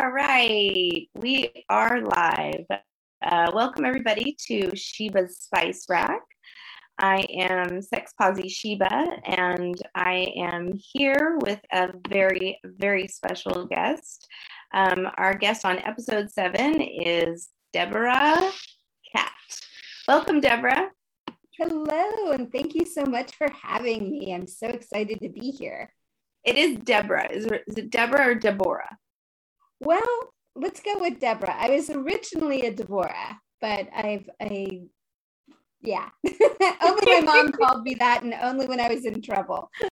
All right, we are live. Uh, welcome everybody to Sheba's Spice Rack. I am Sex Posy Sheba, and I am here with a very, very special guest. Um, our guest on episode seven is Deborah Kat. Welcome, Deborah. Hello, and thank you so much for having me. I'm so excited to be here. It is Deborah. Is it, is it Deborah or Deborah? Well, let's go with Deborah. I was originally a Deborah, but I've I yeah. only my mom called me that and only when I was in trouble.